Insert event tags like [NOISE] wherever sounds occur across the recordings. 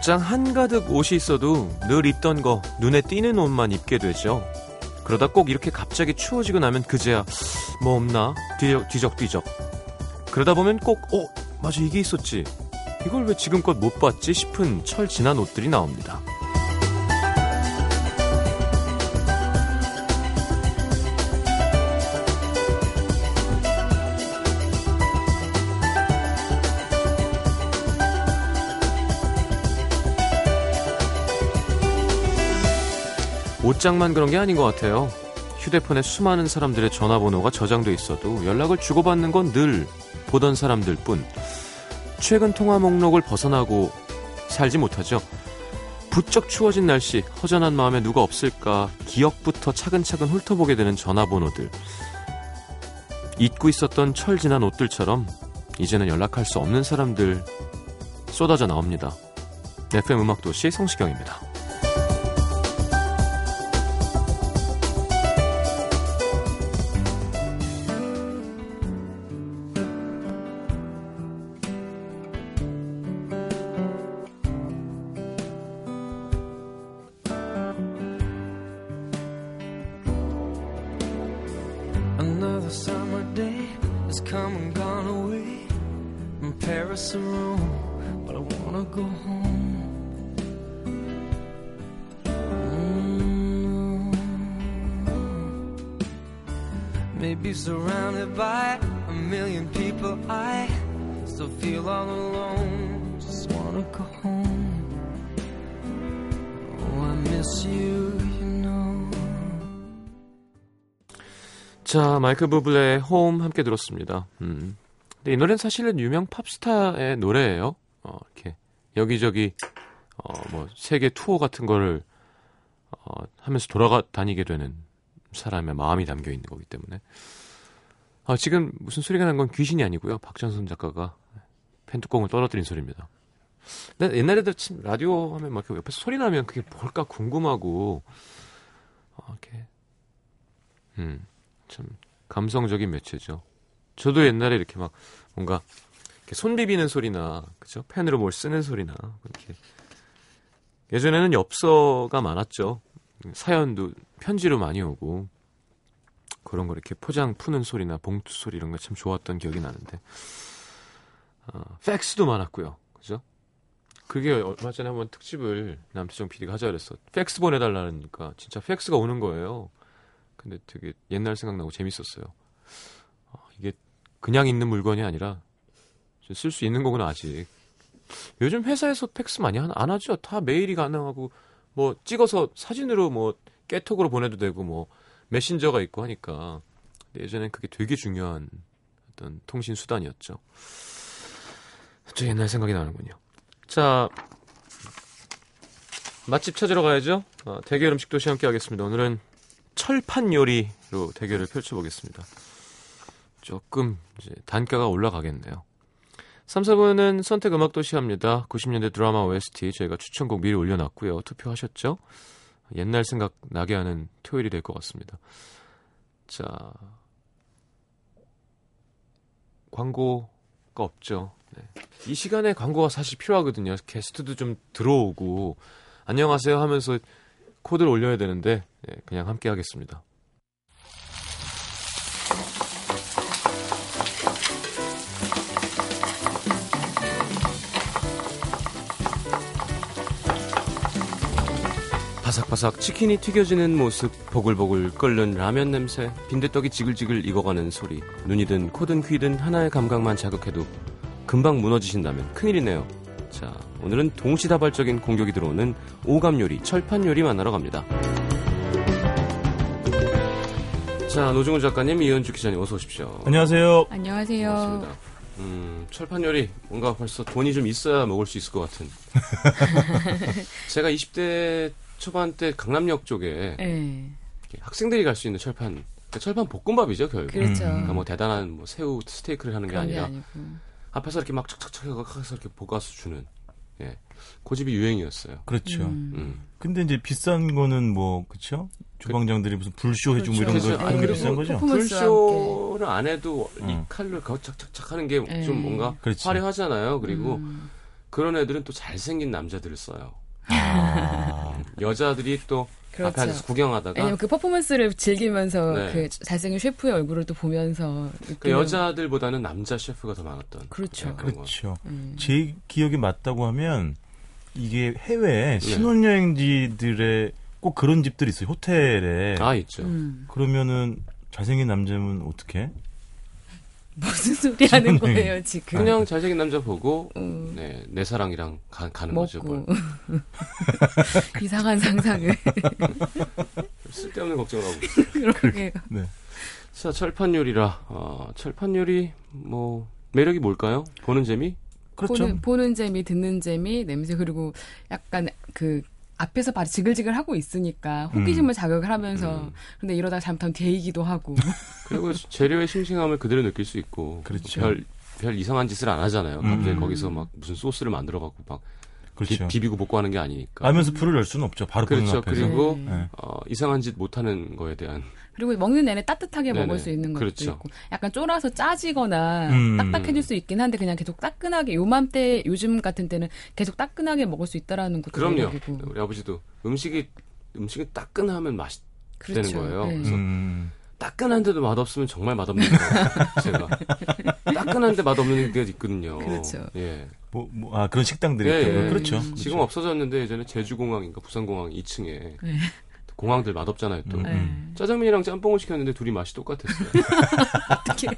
옷장 한가득 옷이 있어도 늘 입던 거 눈에 띄는 옷만 입게 되죠. 그러다 꼭 이렇게 갑자기 추워지고 나면 그제야 뭐 없나 뒤적 뒤적 그러다 보면 꼭 어 맞아 이게 있었지 이걸 왜 지금껏 못 봤지 싶은 철 지난 옷들이 나옵니다. 옷장만 그런 게 아닌 것 같아요. 휴대폰에 수많은 사람들의 전화번호가 저장돼 있어도 연락을 주고받는 건 늘 보던 사람들 뿐. 최근 통화 목록을 벗어나고 살지 못하죠. 부쩍 추워진 날씨, 허전한 마음에 누가 없을까 기억부터 차근차근 훑어보게 되는 전화번호들. 잊고 있었던 철 지난 옷들처럼 이제는 연락할 수 없는 사람들 쏟아져 나옵니다. FM 음악도시 성시경입니다. 자, 마이클 부블레의 홈 함께 들었습니다. 음. 근데 이 노래는 사실은 유명 팝스타의 노래예요. 어, 이렇게 여기저기 어, 뭐 세계 투어 같은 거를 어, 하면서 돌아가 다니게 되는 사람의 마음이 담겨 있는 거기 때문에 아, 지금 무슨 소리가 난 건 귀신이 아니고요. 박전선 작가가 펜뚜껑을 떨어뜨린 소리입니다. 옛날에도 참 라디오 하면 막 옆에서 소리 나면 그게 뭘까 궁금하고 어, 이렇게 음. 참 감성적인 매체죠. 저도 옛날에 이렇게 막 뭔가 이렇게 손 비비는 소리나 그죠? 펜으로 뭘 쓰는 소리나 이렇게 예전에는 엽서가 많았죠. 사연도 편지로 많이 오고 그런 거 이렇게 포장 푸는 소리나 봉투 소리 이런 거 참 좋았던 기억이 나는데 어, 팩스도 많았고요. 그죠? 그게 얼마 전에 한번 특집을 남태정 PD가 하자 그랬어. 팩스 보내달라니까 진짜 팩스가 오는 거예요. 근데 되게 옛날 생각나고 재밌었어요. 아, 이게 그냥 있는 물건이 아니라 쓸 수 있는 거구나 아직. 요즘 회사에서 팩스 많이 안, 안 하죠. 다 메일이 가능하고 뭐 찍어서 사진으로 뭐 깨톡으로 보내도 되고 뭐 메신저가 있고 하니까 예전엔 그게 되게 중요한 어떤 통신 수단이었죠. 저 옛날 생각이 나는군요. 자 맛집 찾으러 가야죠. 어, 대결 음식 도시 함께 하겠습니다. 오늘은 철판 요리로 대결을 펼쳐보겠습니다. 조금 단가가 올라가겠네요. 3, 4분은 선택 음악 도시 합니다. 90년대 드라마 OST 저희가 추천곡 미리 올려놨고요. 투표하셨죠? 옛날 생각 나게 하는 토요일이 될 것 같습니다. 자, 광고가 없죠. 네. 이 시간에 광고가 사실 필요하거든요. 게스트도 좀 들어오고 안녕하세요 하면서 코드를 올려야 되는데 네, 그냥 함께 하겠습니다. 바삭바삭 치킨이 튀겨지는 모습, 보글보글 끓는 라면 냄새, 빈대떡이 지글지글 익어가는 소리, 눈이든 코든 귀든 하나의 감각만 자극해도 금방 무너지신다면 큰일이네요. 자, 오늘은 동시다발적인 공격이 들어오는 오감 요리, 철판 요리 만나러 갑니다. 자, 노중훈 작가님, 이현주 기자님 어서 오십시오. 안녕하세요. 안녕하세요. 반갑습니다. 음, 철판 요리 뭔가 벌써 돈이 좀 있어야 먹을 수 있을 것 같은. [LAUGHS] 제가 20대 초반 때 강남역 쪽에 네. 학생들이 갈 수 있는 철판, 그러니까 철판 볶음밥이죠 결국. 그렇죠. 음. 그러니까 뭐 대단한 뭐 새우 스테이크를 하는 게게 아니라 아니고. 앞에서 이렇게 막 착착착 해서 이렇게 볶아서 주는. 예, 고집이 유행이었어요. 그렇죠. 음. 음. 근데 이제 비싼 거는 뭐 그렇죠? 주방장들이 무슨 불쇼 해주고 뭐 그렇죠. 이런 거 아니, 하는 게 비싼 거죠? 불쇼를 안 해도 이 음. 칼로 거 착착착 하는 게좀 예. 뭔가 그렇지. 화려하잖아요. 그리고 음. 그런 애들은 또 잘생긴 남자들을 써요. 아, 여자들이 또 그렇죠. 앞에 앉아서 구경하다가 왜냐면 그 퍼포먼스를 즐기면서 네. 그 잘생긴 셰프의 얼굴을 또 보면서 그 여자들보다는 남자 셰프가 더 많았던. 그렇죠. 네. 그렇죠. 음. 제 기억이 맞다고 하면 이게 해외 네. 신혼여행지들의 꼭 그런 집들이 있어요. 호텔에. 아 있죠. 음. 그러면은 잘생긴 남자면 어떻게? 무슨 소리 하는 거예요 지금? 그냥 잘생긴 남자 보고 음. 네, 내 사랑이랑 가, 는 거죠. 뭘. [LAUGHS] 이상한 상상을 [LAUGHS] 쓸데없는 걱정을 하고. 있어요. [LAUGHS] 그렇게 네. 자 철판 요리라. 어, 철판 요리 뭐 매력이 뭘까요? 보는 재미? 그렇죠. 보는, 보는 재미, 듣는 재미, 냄새 그리고 약간 그 앞에서 바로 지글지글 하고 있으니까 호기심을 자극을 하면서 음. 근데 이러다가 잘못하면 데이기도 하고 [LAUGHS] 그리고 재료의 싱싱함을 그대로 느낄 수 있고 그렇죠. 별, 별 이상한 짓을 안 하잖아요. 갑자기 음. 거기서 막 무슨 소스를 만들어 갖고 막 그렇죠. 비, 비고 볶고 하는 게 아니니까. 알면서 불을 열 수는 없죠. 바로 그렇죠. 앞에서. 그리고 네. 네. 어, 이상한 짓 못하는 거에 대한 그리고 먹는 내내 따뜻하게 네네. 먹을 수 있는 것도 그렇죠. 있고 약간 쫄아서 짜지거나 음. 딱딱해질 수 있긴 한데 그냥 계속 따끈하게 요맘때 요즘 같은 때는 계속 따끈하게 먹을 수 있다라는 것도 그럼요. 우리 아버지도 음식이 음식이 따끈하면 맛있 그렇죠. 되는 거예요. 네. 그래서 음, 따끈한데도 맛없으면 정말 맛없는 거예요. [LAUGHS] 제가 따끈한데 맛없는 게 있거든요. 그렇죠. 예. 뭐, 뭐, 아, 그런 식당들이 예, 있다고요? 예. 그렇죠. 지금 그렇죠. 없어졌는데 예전에 제주공항인가 부산공항 2층에 네. 공항들 맛없잖아요. 또 음. 네. 짜장면이랑 짬뽕을 시켰는데 둘이 맛이 똑같았어요. [LAUGHS] 어떻게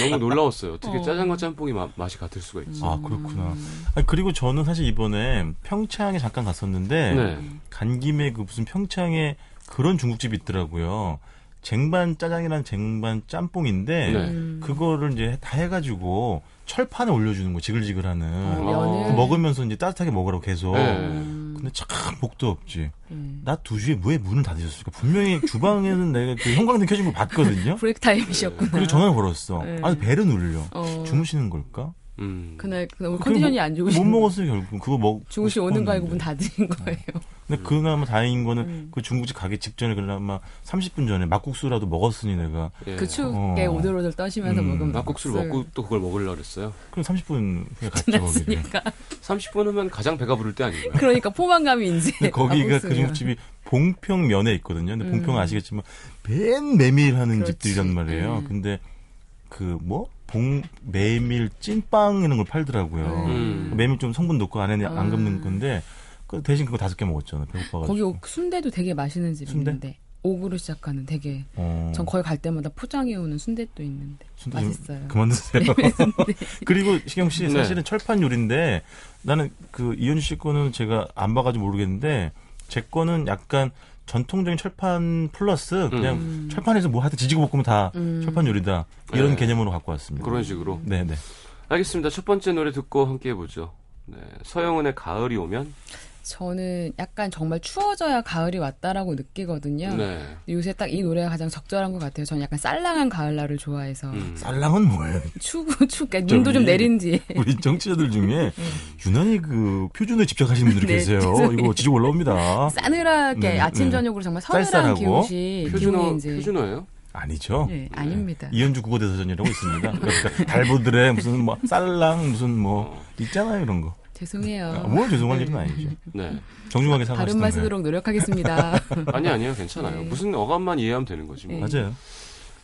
너무 놀라웠어요. 어떻게 어. 짜장과 짬뽕이 마- 맛이 같을 수가 있지? 아, 그렇구나. 아니, 그리고 저는 사실 이번에 평창에 잠깐 갔었는데, 네. 간 김에 그 무슨 평창에 그런 중국집이 있더라고요. 쟁반 짜장이랑 쟁반 짬뽕인데, 네. 음. 그거를 이제 다 해가지고 철판에 올려주는 거, 지글지글하는. 어, 어. 그 먹으면서 이제 따뜻하게 먹으라고 계속. 네. 음. 근데 참 복도 없지. 음. 낮 2시에 왜 문을 닫으셨을까? 분명히 주방에는 내가 그 형광등 켜진 걸 봤거든요. [LAUGHS] 브레이크 타임이셨구나. 그리고 전화를 걸었어. 네. 아니, 배를 눌려. 어. 주무시는 걸까? 음. 그날 그날 오늘 컨디션이 안못 좋으신 먹었어요, 결국. 그거 먹. 중국시 오는 거 알고 문다 닫으신 거예요. 근데 그나마 다행인 거는 음. 그 중국집 가기 직전에 그나마 30분 전에 막국수라도 먹었으니 내가. 예. 그 추억에 어. 오들오들 떠시면서 음. 먹으면 막국수를 먹고 또 그걸 먹으려고 그랬어요. 그럼 30분 후에 갔죠. 지났으니까 30분 후면 가장 배가 부를 때 아닌가요? 그러니까 포만감이 [LAUGHS] 이제 근데 거기가 그. 중국집이 봉평면에 있거든요. 근데 음. 봉평 아시겠지만 맨 메밀하는 그렇지. 집들이란 말이에요. 음. 근데 그 뭐 봉 메밀 찐빵 이런 걸 팔더라고요. 음. 메밀 좀 성분 넣고 안에 안 음. 굽는 건데 그 대신 그거 다섯 개 먹었잖아. 배고파가지고. 거기 오- 순대도 되게 맛있는 집이 순대? 있는데 옥으로 시작하는 되게 어, 전 거기 갈 때마다 포장해 오는 순대도 있는데 순대 좀 맛있어요. 그만 드세요. [LAUGHS] [LAUGHS] 그리고 시경 씨 네. 사실은 철판 요리인데 나는 그 이현주 씨 거는 제가 안 봐가지고 모르겠는데 제 거는 약간 전통적인 철판 플러스 그냥 음. 철판에서 뭐 하든 지지고 볶으면 다 음. 철판 요리다 이런 네. 개념으로 갖고 왔습니다. 그런 식으로. 네네. 알겠습니다. 첫 번째 노래 듣고 함께 해보죠. 네. 서영은의 가을이 오면. 저는 약간 정말 추워져야 가을이 왔다라고 느끼거든요. 네. 요새 딱 이 노래가 가장 적절한 것 같아요. 저는 약간 쌀랑한 가을날을 좋아해서 음. 쌀랑은 뭐예요? 추고 추게 눈도 좀 내린 뒤에 우리 정치자들 중에 유난히 그 표준에 집착하시는 분들이 네, 계세요. 죄송해요. 이거 지적 올라옵니다. 싸늘하게 네, 아침 네. 저녁으로 정말 서늘한 기운이 표준어, 이제 표준어예요? 아니죠. 네, 아닙니다. 이현주 국어대사전이라고 있습니다. 그러니까 달보들의 무슨 뭐 쌀랑 무슨 뭐 있잖아요 이런 거. 죄송해요. 아, 뭐 죄송한 일은 아니죠. 네. 정중하게 발음만 사과하시던가요. 쓰도록 노력하겠습니다. [LAUGHS] 아니, 아니요. 괜찮아요. 네. 무슨 어감만 이해하면 되는 거지. 뭐. 네. 맞아요.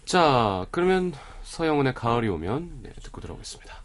자, 그러면 서영은의 가을이 오면 네, 듣고 들어오겠습니다.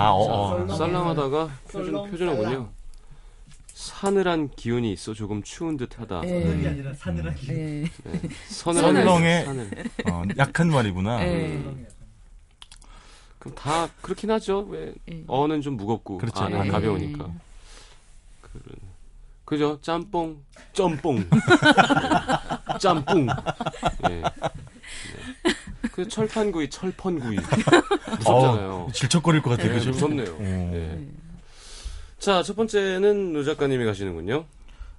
아, 어, 어. 자, 썰렁하다가 표준, 표준어군요. 사늘한 기운이 있어 조금 추운 듯하다. 네. 서늘이 아니라 사늘하기. 네. 네. 서늘한 설렁의- 사늘. 어, 약한 말이구나. 네. 설렁해요. 그럼 다 그렇긴 하죠. 왜 예. 어는 좀 무겁고 그렇죠. 아는 네. 가벼우니까. 그런 그죠? 짬뽕, 짬뽕, 네. 짬뽕. 예. 네. 그 철판구이, 철펀구이 [LAUGHS] 무섭잖아요. 어, 질척거릴 것 같아요. 예, 그죠? 무섭네요. 어. 예. 자, 첫 번째는 노 작가님이 가시는군요.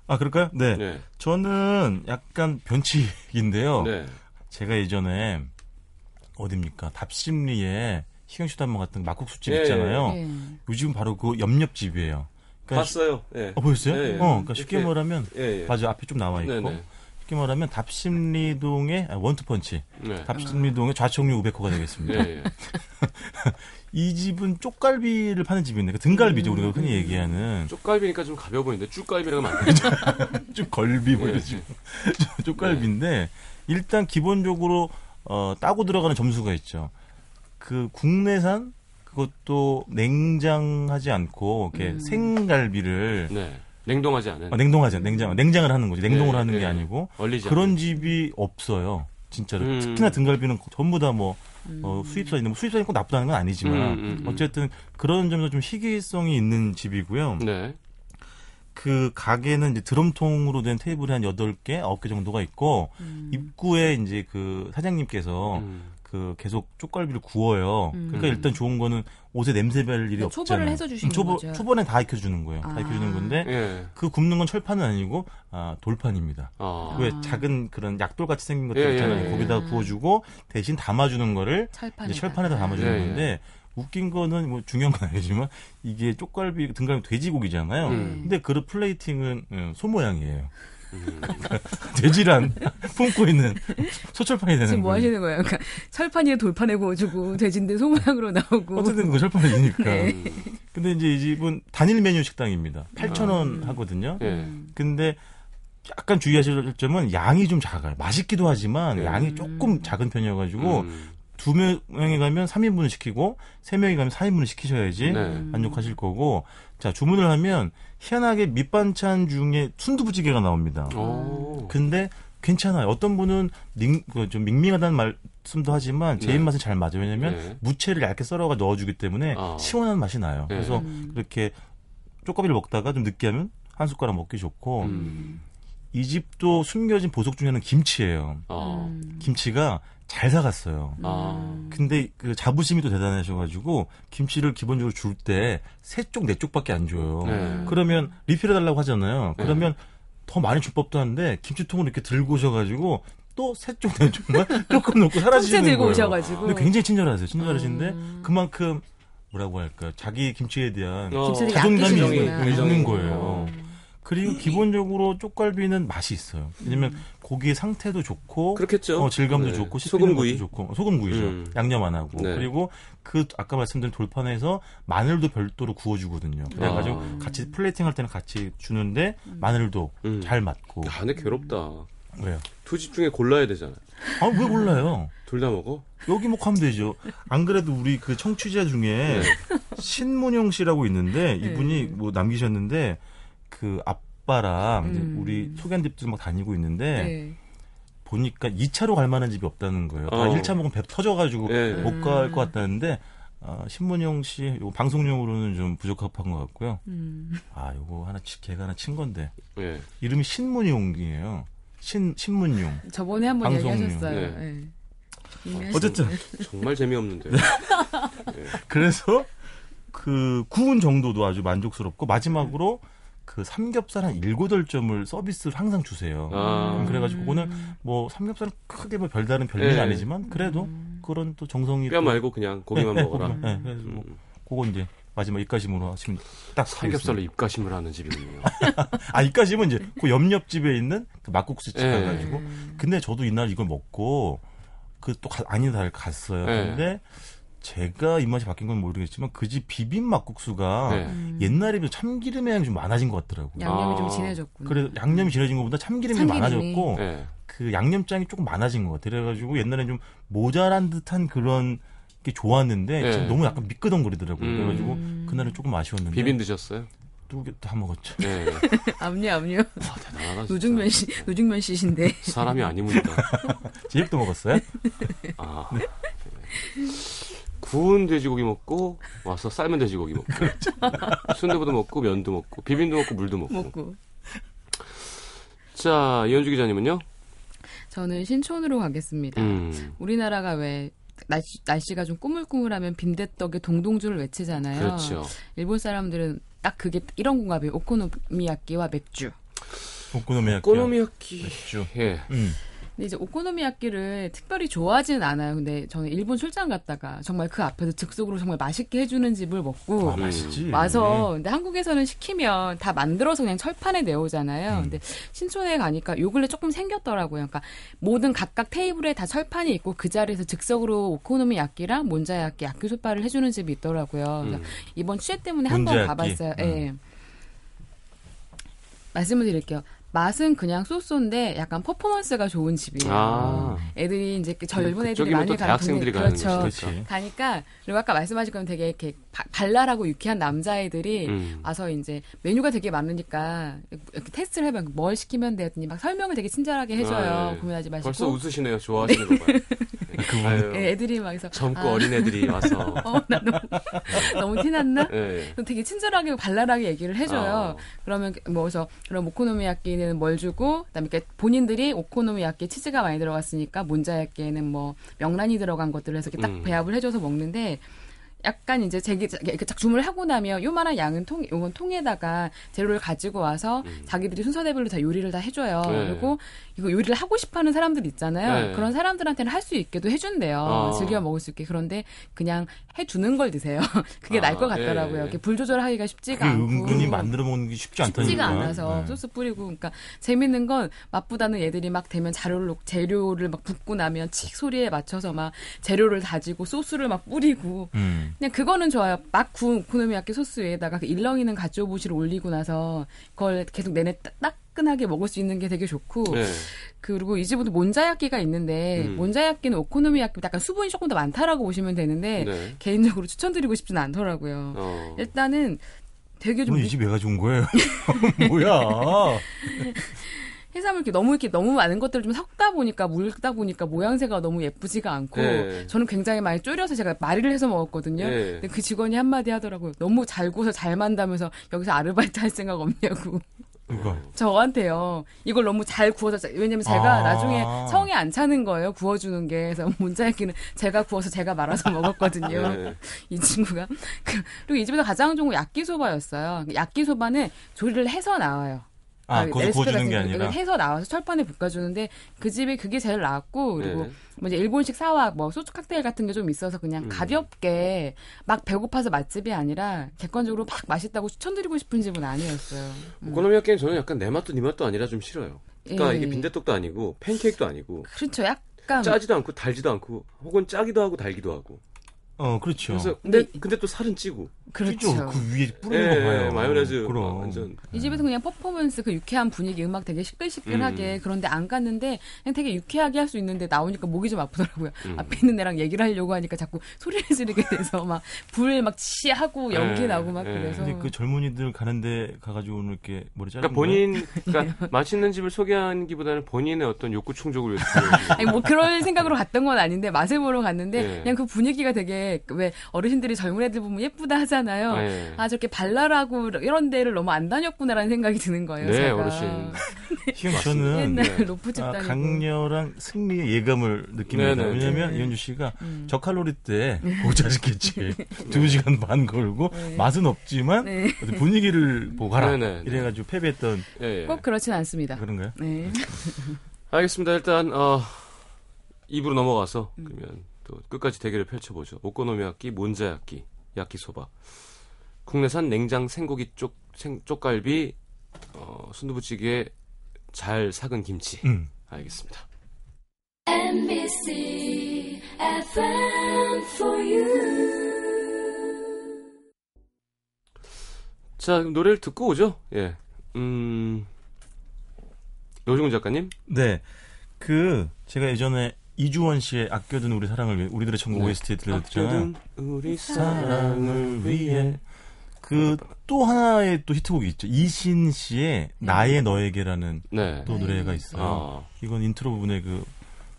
아, 그럴까요? 네. 네. 저는 약간 변칙인데요. 네. 제가 예전에 어딥니까? 답심리에 희경 씨도 한번 갔던 막국수집 예, 있잖아요. 예. 요즘 바로 그 옆옆집이에요. 그러니까 봤어요. 예. 어, 보였어요? 예, 예. 어, 그러니까 쉽게 이렇게- 말하면 예, 예. 맞아 앞에 좀 나와 있고 네네. 쉽게 말하면 답심리동의 아, 원투펀치 네. 답심리동의 좌청류 우베코가 되겠습니다. 예, 예. [LAUGHS] 이 집은 쪽갈비를 파는 집인데 그 등갈비죠 우리가 흔히 얘기하는 쪽갈비니까 좀 가벼워 보이는데 쭉갈비라고 [LAUGHS] 뭐 예, 이런 식으로 [LAUGHS] 쪽갈비인데 일단 기본적으로 어, 따고 들어가는 점수가 있죠. 그 국내산 그것도 냉장하지 않고 이렇게 생갈비를 네. 냉동하지 않은. 어, 냉동하지 않- 냉장 냉장을 하는 거지 냉동을 네, 하는 게 네. 아니고 얼리지 그런 않은. 집이 없어요. 진짜로 음. 특히나 등갈비는 전부 다뭐 어, 수입산인데 뭐 수입산이 꼭 나쁘다는 건 아니지만 음, 음, 음. 어쨌든 그런 점에서 좀 희귀성이 있는 집이고요. 네. 그 가게는 이제 드럼통으로 된 테이블이 한 8개, 9개 정도가 있고 입구에 이제 그 사장님께서 음. 그 계속 쪽갈비를 구워요. 음. 그러니까 일단 좋은 거는 옷에 냄새 별 일이 네, 없잖아요. 초벌을 해서 주시는 초벌, 거죠. 초벌에 다 익혀주는 거예요. 다 아. 익혀주는 건데 예. 그 굽는 건 철판은 아니고 아, 돌판입니다. 아. 왜 작은 그런 약돌 같이 생긴 것들 예, 있잖아요. 예, 예. 거기다 구워주고 대신 담아주는 거를 철판에다. 철판에다 담아주는 예, 예. 건데 웃긴 거는 뭐 중요한 건 아니지만 이게 쪽갈비 등갈비 돼지고기잖아요. 음. 근데 그 플레이팅은 예, 소 모양이에요. 음. [LAUGHS] 돼지란 품고 있는 소철판이 되는 지금 뭐 거예요. 하시는 거예요? 그러니까 철판에 돌판에 구워주고 돼지인데 소모양으로 나오고. 어쨌든 그 철판이니까. 네. 근데 이제 이 집은 단일 메뉴 식당입니다. 8,000원 하거든요. 예. 근데 약간 주의하실 점은 양이 좀 작아요. 맛있기도 하지만 네. 양이 조금 작은 편이어가지고 음. 두 명이 가면 3인분을 시키고 세 명이 가면 4인분을 시키셔야지 네. 만족하실 거고 자 주문을 하면 희한하게 밑반찬 중에 순두부찌개가 나옵니다. 오. 근데 괜찮아요. 어떤 분은 닝, 그좀 밍밍하다는 말씀도 하지만 제 네. 입맛에 잘 맞아요. 왜냐면 네. 무채를 얇게 썰어가 넣어주기 때문에 아. 시원한 맛이 나요. 네. 그래서 그렇게 쪼까비를 먹다가 좀 느끼하면 한 숟가락 먹기 좋고 음. 이 집도 숨겨진 보석 중에 하나는 김치예요. 아. 음. 김치가 잘 사갔어요. 아. 근데 그 자부심이 또 대단하셔가지고 김치를 기본적으로 줄 때 세 쪽 네 쪽밖에 안 줘요. 네. 그러면 리필해달라고 하잖아요. 네. 그러면 더 많이 줄 법도 한데 김치통을 이렇게 들고 오셔가지고 또 세 쪽 네 쪽만 [LAUGHS] 조금 넣고 통째 사라지시는 들고 거예요. 오셔가지고. 근데 굉장히 친절하세요. 친절하신데 음. 그만큼 뭐라고 할까 자기 김치에 대한 어, 자존감이. 있는 어. 거예요. 그리고 기본적으로 쪽갈비는 맛이 있어요. 왜냐면 고기의 상태도 좋고 그렇겠죠. 어, 질감도 네. 좋고 소금구이. 좋고 어, 소금구이죠. 음. 양념 안 하고 네. 그리고 그 아까 말씀드린 돌판에서 마늘도 별도로 구워주거든요. 그래가지고 아. 같이 플레이팅 할 때는 같이 주는데 마늘도 음. 잘 맞고 야, 근데 괴롭다. 왜요? 두 집 중에 골라야 되잖아요. 아왜 몰라요? 둘 다 먹어? 여기 뭐 하면 되죠. 안 그래도 우리 그 청취자 중에 신문영 씨라고 있는데 이분이 뭐 남기셨는데 그 아빠랑 음. 우리 소개한 집들 막 다니고 있는데 네. 보니까 2차로 갈 만한 집이 없다는 거예요. 다 어. 1차 먹으면 배 터져가지고 예. 못갈 것 같다는데 어, 신문영 씨 요거 방송용으로는 좀 부적합한 것 같고요. 음. 아 요거 하나 치- 걔가 하나 친 건데 예. 이름이 신문용이에요. 신 신문용. 저번에 한번 방송용. 얘기하셨어요. 네. 네. 어쨌든 정말 재미없는데. [LAUGHS] 그래서 그 구운 정도도 아주 만족스럽고 마지막으로 그 삼겹살 한 일곱 점을 서비스로 항상 주세요. 아. 음, 그래가지고 그거는 뭐 삼겹살은 크게 뭐 별다른 별일은 예. 아니지만 그래도 그런 또 정성이 뼈 또- 말고 그냥 고기만 네, 네, 먹어라. 고기만. 네, 그래서 뭐 음. 그거 이제 마지막 입가심으로 하시면 딱 삼겹살로. 입가심을 하는 집이군요. [LAUGHS] 아 입가심은 이제 그 옆옆 집에 있는 그 막국수집 예. 가가지고 근데 저도 이날 이걸 먹고 그 또 아니다 달 갔어요. 예. 근데 제가 입맛이 바뀐 건 모르겠지만 그 집 비빔 막국수가 네. 옛날에 비해 참기름의 양이 좀 많아진 것 같더라고요. 양념이 아. 좀 진해졌구나. 그래 양념이 진해진 것보다 참기름이, 참기름이. 많아졌고 예. 그 양념장이 조금 많아진 것 같아요. 그래가지고 옛날에 좀 모자란 듯한 그런 게 좋았는데 네. 지금 너무 약간 미끄덩거리더라고요. 음. 그래가지고 그날은 조금 아쉬웠는데 비빔 드셨어요? 두개다 먹었죠. 예. [LAUGHS] 압류 압류. 와, 대단하다. 노중면 씨 노중면 씨신데. 사람이 아니문이다. 제육도 [LAUGHS] 먹었어요? 아. 구운 돼지고기 먹고 와서 삶은 돼지고기 먹고 순두부도 먹고 면도 먹고 비빔도 먹고 물도 먹고. 먹고. 자 이현주 기자님은요? 저는 신촌으로 가겠습니다. 음, 우리나라가 왜 날씨, 날씨가 좀 꾸물꾸물하면 빈대떡에 동동주를 외치잖아요. 그렇죠. 일본 사람들은 딱 그게 이런 공감이에요. 오코노미야끼와 맥주. 오코노미야끼. 꼬노미야끼. 맥주. 예. 음. 근데 이제 오코노미야끼를 특별히 좋아하지는 않아요. 근데 저는 일본 출장 갔다가 정말 그 앞에서 즉석으로 정말 맛있게 해주는 집을 먹고 아, 맛있지. 와서 근데 한국에서는 시키면 다 만들어서 그냥 철판에 내오잖아요. 음. 근데 신촌에 가니까 요 근래 조금 생겼더라고요. 그러니까 모든 각각 테이블에 다 철판이 있고 그 자리에서 즉석으로 오코노미야끼랑 몬자야끼, 야끼소바를 해주는 집이 있더라고요. 음. 이번 취재 때문에 한번 몬자야끼. 가봤어요. 음. 예. 말씀을 드릴게요. 맛은 그냥 쏘쏘인데 약간 퍼포먼스가 좋은 집이에요. 아. 애들이 이제 그 젊은 애들이 그쪽이면 많이 또 가는 대학생들이 가는 그렇죠. 그렇지. 가니까 그리고 아까 말씀하신 건 되게 이렇게 바- 발랄하고 유쾌한 남자애들이 음. 와서 이제 메뉴가 되게 많으니까 이렇게 테스트를 해보면 뭘 시키면 돼 했더니 막 설명을 되게 친절하게 해줘요. 아, 예. 고민하지 마시고. 벌써 웃으시네요. 좋아하시는 거 봐요. [LAUGHS] 아유, 예, 애들이 막 해서 젊고 아, 어린 애들이 와서. [LAUGHS] 어, 나 너무 너무 티났나? 예. 되게 친절하게 발랄하게 얘기를 해줘요. 아. 그러면 뭐 그래서 그럼 오코노미야끼는 뭘 주고 그다음에 이렇게 본인들이 오코노미야끼 치즈가 많이 들어갔으니까 몬자야끼에는 뭐 명란이 들어간 것들을 해서 이렇게 딱 음. 배합을 해줘서 먹는데 약간 이제 제기 이렇게 딱 주문을 하고 나면 요만한 양은 통 요건 통에다가 재료를 가지고 와서 자기들이 순서대별로 다 요리를 다 해줘요. 음. 네. 그리고 이거 요리를 하고 싶어하는 사람들 있잖아요. 네. 그런 사람들한테는 할 수 있게도 해준대요. 아. 즐겨 먹을 수 있게 그런데 그냥 해주는 걸 드세요. [LAUGHS] 그게 아, 나을 것 같더라고요. 예. 이렇게 불 조절하기가 쉽지가 않고. 은근히 만들어 먹는 게 쉽지 않다니까. 쉽지가 않아서 네. 소스 뿌리고 그러니까 재밌는 건 맛보다는 얘들이 막 되면 재료를 재료를 막 붓고 나면 칙 소리에 맞춰서 막 재료를 다지고 소스를 막 뿌리고 음. 그냥 그거는 좋아요. 막 구운 오코노미야끼 소스 위에다가 그 일렁이는 가츠오부시를 올리고 나서 그걸 계속 내내 따- 따끈하게 먹을 수 있는 게 되게 좋고 예. 그리고 이 집은 또 몬자야끼가 있는데 음. 몬자야끼는 오코노미야끼보다 약간 수분이 조금 더 많다라고 보시면 되는데 네. 개인적으로 추천드리고 싶지는 않더라고요. 어. 일단은 되게 좀 오늘 이집왜 가져온 거예요? [LAUGHS] 뭐야? 해산물 이렇게 너무 이렇게 너무 많은 것들을 좀 섞다 보니까 물다 보니까 모양새가 너무 예쁘지가 않고 네. 저는 굉장히 많이 졸여서 제가 마리를 해서 먹었거든요. 네. 근데 그 직원이 한마디 하더라고요. 너무 잘 구워서 잘 만다면서 여기서 아르바이트 할 생각 없냐고 이거. 저한테요. 이걸 너무 잘 구워서 자- 왜냐면 제가 아. 나중에 성에 안 차는 거예요. 구워주는 게 그래서 [LAUGHS] 문자焼기는 제가 구워서 제가 말아서 [LAUGHS] 먹었거든요. 네. 이 친구가 그- 그리고 이 집에서 가장 좋은 건 야끼소바였어요. 야끼소바는 조리를 해서 나와요. 아, 거기서 레시피가 구워주는 게 아니라. 해서 나와서 철판에 볶아주는데 그 집에 그게 제일 나았고 그리고 네. 뭐 이제 일본식 사와 뭐 소주 칵테일 같은 게 좀 있어서 그냥 음. 가볍게 막 배고파서 맛집이 아니라 객관적으로 막 맛있다고 추천드리고 싶은 집은 아니었어요. 음. 오코노미야끼는 저는 약간 내 맛도 네 맛도 아니라 좀 싫어요. 그러니까 예. 이게 빈대떡도 아니고 팬케이크도 아니고 그렇죠. 약간 짜지도 않고 달지도 않고 혹은 짜기도 하고 달기도 하고. 어, 그렇죠. 그래서 근데 근데 근데 또 살은 찌고. 그렇죠. 찌죠. 그 위에 뿌리는 거 예, 봐요. 마요네즈 그럼. 완전 이 집에서 그냥 퍼포먼스 그 유쾌한 분위기 음악 되게 시끌시끌하게 음. 그런데 안 갔는데 그냥 되게 유쾌하게 할 수 있는데 나오니까 목이 좀 아프더라고요. 음. 앞에 있는 애랑 얘기를 하려고 하니까 자꾸 소리를 지르게 돼서 [LAUGHS] 막 불막 치하고 연기 예, 나고 막 예. 그래서 근데 그 젊은이들 가는데 가가지고 오늘 이렇게 머리 자른 그러니까 본인 [LAUGHS] 그러니까 맛있는 집을 소개하기보다는 본인의 어떤 욕구 충족을 위해서 아니 뭐 그럴 생각으로 갔던 건 아닌데 맛을 보러 갔는데 예. 그냥 그 분위기가 되게 왜 어르신들이 젊은 애들 보면 예쁘다 하잖아요. 예. 아 저렇게 발랄하고 이런 데를 너무 안 다녔구나라는 생각이 드는 거예요. 네, 제가. 어르신. [LAUGHS] 희영 저는 옛날 네. 로프집 아. 강렬한 승리의 예감을 느낍니다. 네네. 왜냐면 네. 이현주 씨가 음. 저칼로리 때 고자시겠지. 두 시간 반 걸고 네. 맛은 없지만 네. 분위기를 보고 가라. 네네. 이래가지고 패배했던 예, 예. 꼭 그렇진 않습니다. 그런가요? 네. 알겠습니다. 일단 어 2부로 넘어가서 음. 그러면 또 끝까지 대결을 펼쳐보죠. 오코노미야끼, 몬자야끼, 야끼소바, 국내산 냉장 생고기 쪽 생, 쪽갈비, 어, 순두부찌개, 잘 삭은 김치. 음. 알겠습니다. NBC FM for you. 자, 그럼 노래를 듣고 오죠. 예. 음. 노중훈 작가님? 네. 그 제가 예전에 이주원 씨의 아껴둔 우리 사랑을 위해 우리들의 천국 네. OST 들려드렸잖아요. 우리 사랑을 위해. 그 또 하나의 또 히트곡이 있죠. 이신 씨의 나의 너에게라는 네. 또 노래가 있어요. 아, 이건 인트로 부분에 그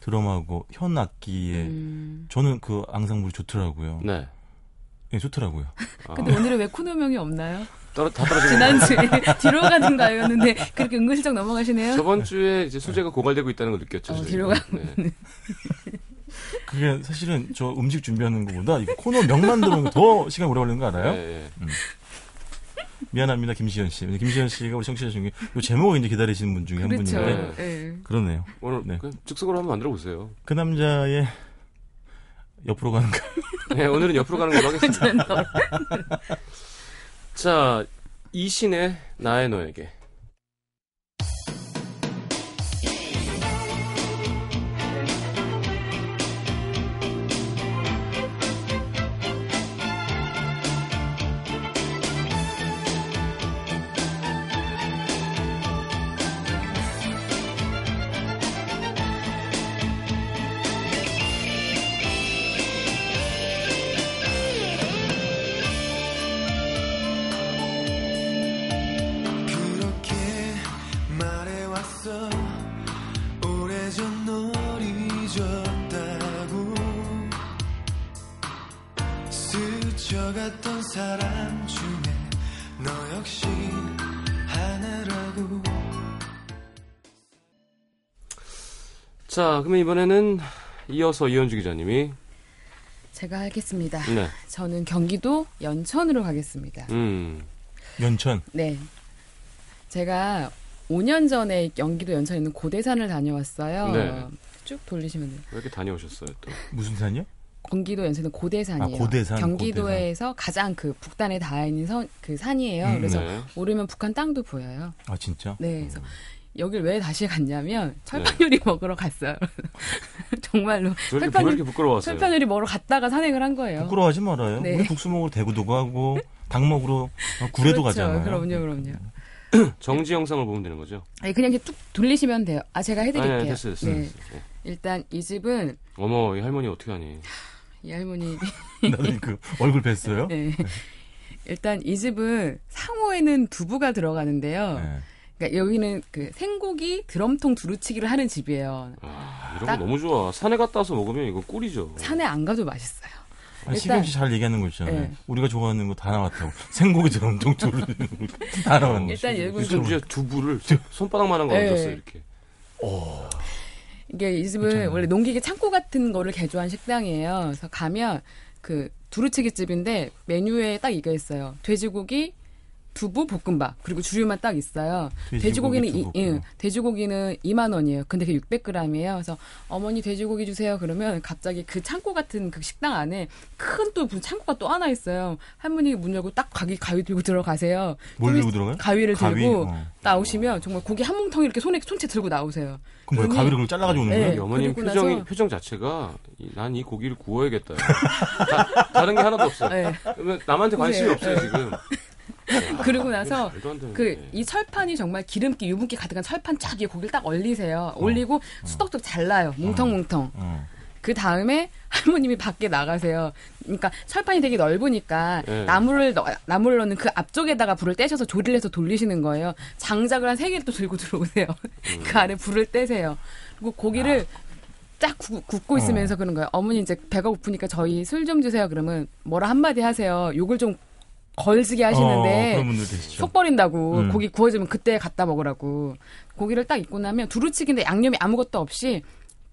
드럼하고 현 악기에 음. 저는 그 앙상블이 좋더라고요. 네. 예, 좋더라고요. 아, 근데 오늘은 왜 코너명이 없나요? 떨어, 다 떨어지는 거 지난주에 [LAUGHS] 뒤로 가는 가였는데 그렇게 은근슬쩍 넘어가시네요. 저번 주에 이제 수제가 고갈되고 있다는 걸 느꼈죠. 어. 뒤로 가- 네. [LAUGHS] 그게 사실은 저 음식 준비하는 것보다 이 코너 명만 거더 시간 오래 걸리는 거 알아요? 네, 네. 미안합니다, 김시현 씨. 김시현 씨가 우리 청취자 중에 이 제목을 이제 기다리시는 분 중에 한 그렇죠. 분인데 예. 그러네요. 오늘 네. 즉석으로 한번 만들어 보세요. 그 남자의 옆으로 가는 거. [LAUGHS] 네, 오늘은 옆으로 가는 걸로 하겠습니다. [LAUGHS] 자, 이신의 나의 너에게. 자, 그러면 이번에는 이어서 이현주 기자님이 제가 하겠습니다. 네. 저는 경기도 연천으로 가겠습니다. 음. 연천. 네. 제가 5년 전에 경기도 연천에 있는 고대산을 다녀왔어요. 네. 쭉 돌리시면 돼요. 왜 이렇게 다녀오셨어요, 또? 무슨 산이요? 경기도 연천은 고대산이에요. 아, 고대산, 경기도에서 가장 그 북단에 닿아 있는 선, 그 산이에요. 음, 그래서 네. 오르면 북한 땅도 보여요. 아 진짜? 네, 그래서 여길 왜 다시 갔냐면 철판 요리 먹으러 갔어요. [LAUGHS] 정말로 왜 이렇게, 철판 왜 이렇게 부끄러웠어요? 철판 요리 먹으러 갔다가 산행을 한 거예요. 부끄러워하지 말아요. 네. 우리 국수 먹으러 대구도 가고 닭 먹으러 어, 구례도 그렇죠. 가잖아요. 그럼요, 그럼요. [CLEARS THROAT] 정지 영상을 보면 되는 거죠? 아니, 그냥 이렇게 쭉 돌리시면 돼요. 아, 제가 해드릴게요. 아니, 됐어요, 됐어요. 네. 됐어요. 네. 일단 이 집은 어머, 이 할머니 어떻게 하니? 이 할머니 [LAUGHS] 나는 그 얼굴 뵀어요. 네. 일단 이 집은 상호에는 두부가 들어가는데요. 네. 그러니까 여기는 그 생고기 드럼통 두루치기를 하는 집이에요. 아, 이런 딱- 거 너무 좋아. 산에 갔다 와서 먹으면 이거 꿀이죠. 산에 안 가도 맛있어요. 아니, 일단- 시경 씨잘 얘기하는 거 있잖아요. 네. 우리가 좋아하는 거 다 나왔다고. [LAUGHS] 생고기 엄청 두르는 다 나왔네. 일단 여러분 심지어 두부를 손바닥만한 거 네. 얹었어요, 이렇게. 이게 이 집은 괜찮아요. 원래 농기계 창고 같은 거를 개조한 식당이에요. 그래서 가면 그 두루치기 집인데 메뉴에 딱 이거 있어요. 돼지고기, 두부, 볶음밥 그리고 주류만 딱 있어요. 돼지고기, 돼지고기는 이, 두부, 예. 돼지고기는 2만 원이에요. 근데 그게 600g이에요. 그래서 어머니 돼지고기 주세요. 그러면 갑자기 그 창고 같은 그 식당 안에 큰 또 창고가 또 하나 있어요. 할머니 문 열고 딱 가위 가위 들고 들어가세요. 뭘좀 들고 있- 들어가요? 가위를 가위? 들고 어. 나오시면 정말 고기 한 뭉텅이 이렇게 손에 손채 들고 나오세요. 그럼 뭐야, 눈이- 가위를 잘라가지고 오는 네. 거예요? 이 어머님 표정이 나서- 표정 자체가 난 이 고기를 구워야겠다. [LAUGHS] 다, 다른 게 하나도 없어요. 네. 그러면 남한테 관심이 보세요. 없어요 지금. [LAUGHS] 나서 말도 안 되는 그 게. 이 철판이 정말 기름기 유분기 가득한 철판 쫙 위에 고기를 딱 올리세요. 올리고 수덕도 잘라요. 뭉텅뭉텅. 어. 그 다음에 [LAUGHS] 할머님이 밖에 나가세요. 그러니까 철판이 되게 넓으니까 네. 나무를 넣, 나무를 넣는 그 앞쪽에다가 불을 떼셔서 조리를 해서 돌리시는 거예요. 장작을 한 세 개를 또 들고 들어오세요. [LAUGHS] 그 아래 불을 떼세요. 그리고 고기를 쫙 굽, 고 있으면서 그런 거예요. 어머니 이제 배가 고프니까 저희 술 좀 주세요. 그러면 뭐라 한마디 하세요. 욕을 좀 걸지게 어, 하시는데 분들 계시죠. 속 버린다고 음. 고기 구워지면 그때 갖다 먹으라고 고기를 딱 입고 나면 두루치기인데 양념이 아무것도 없이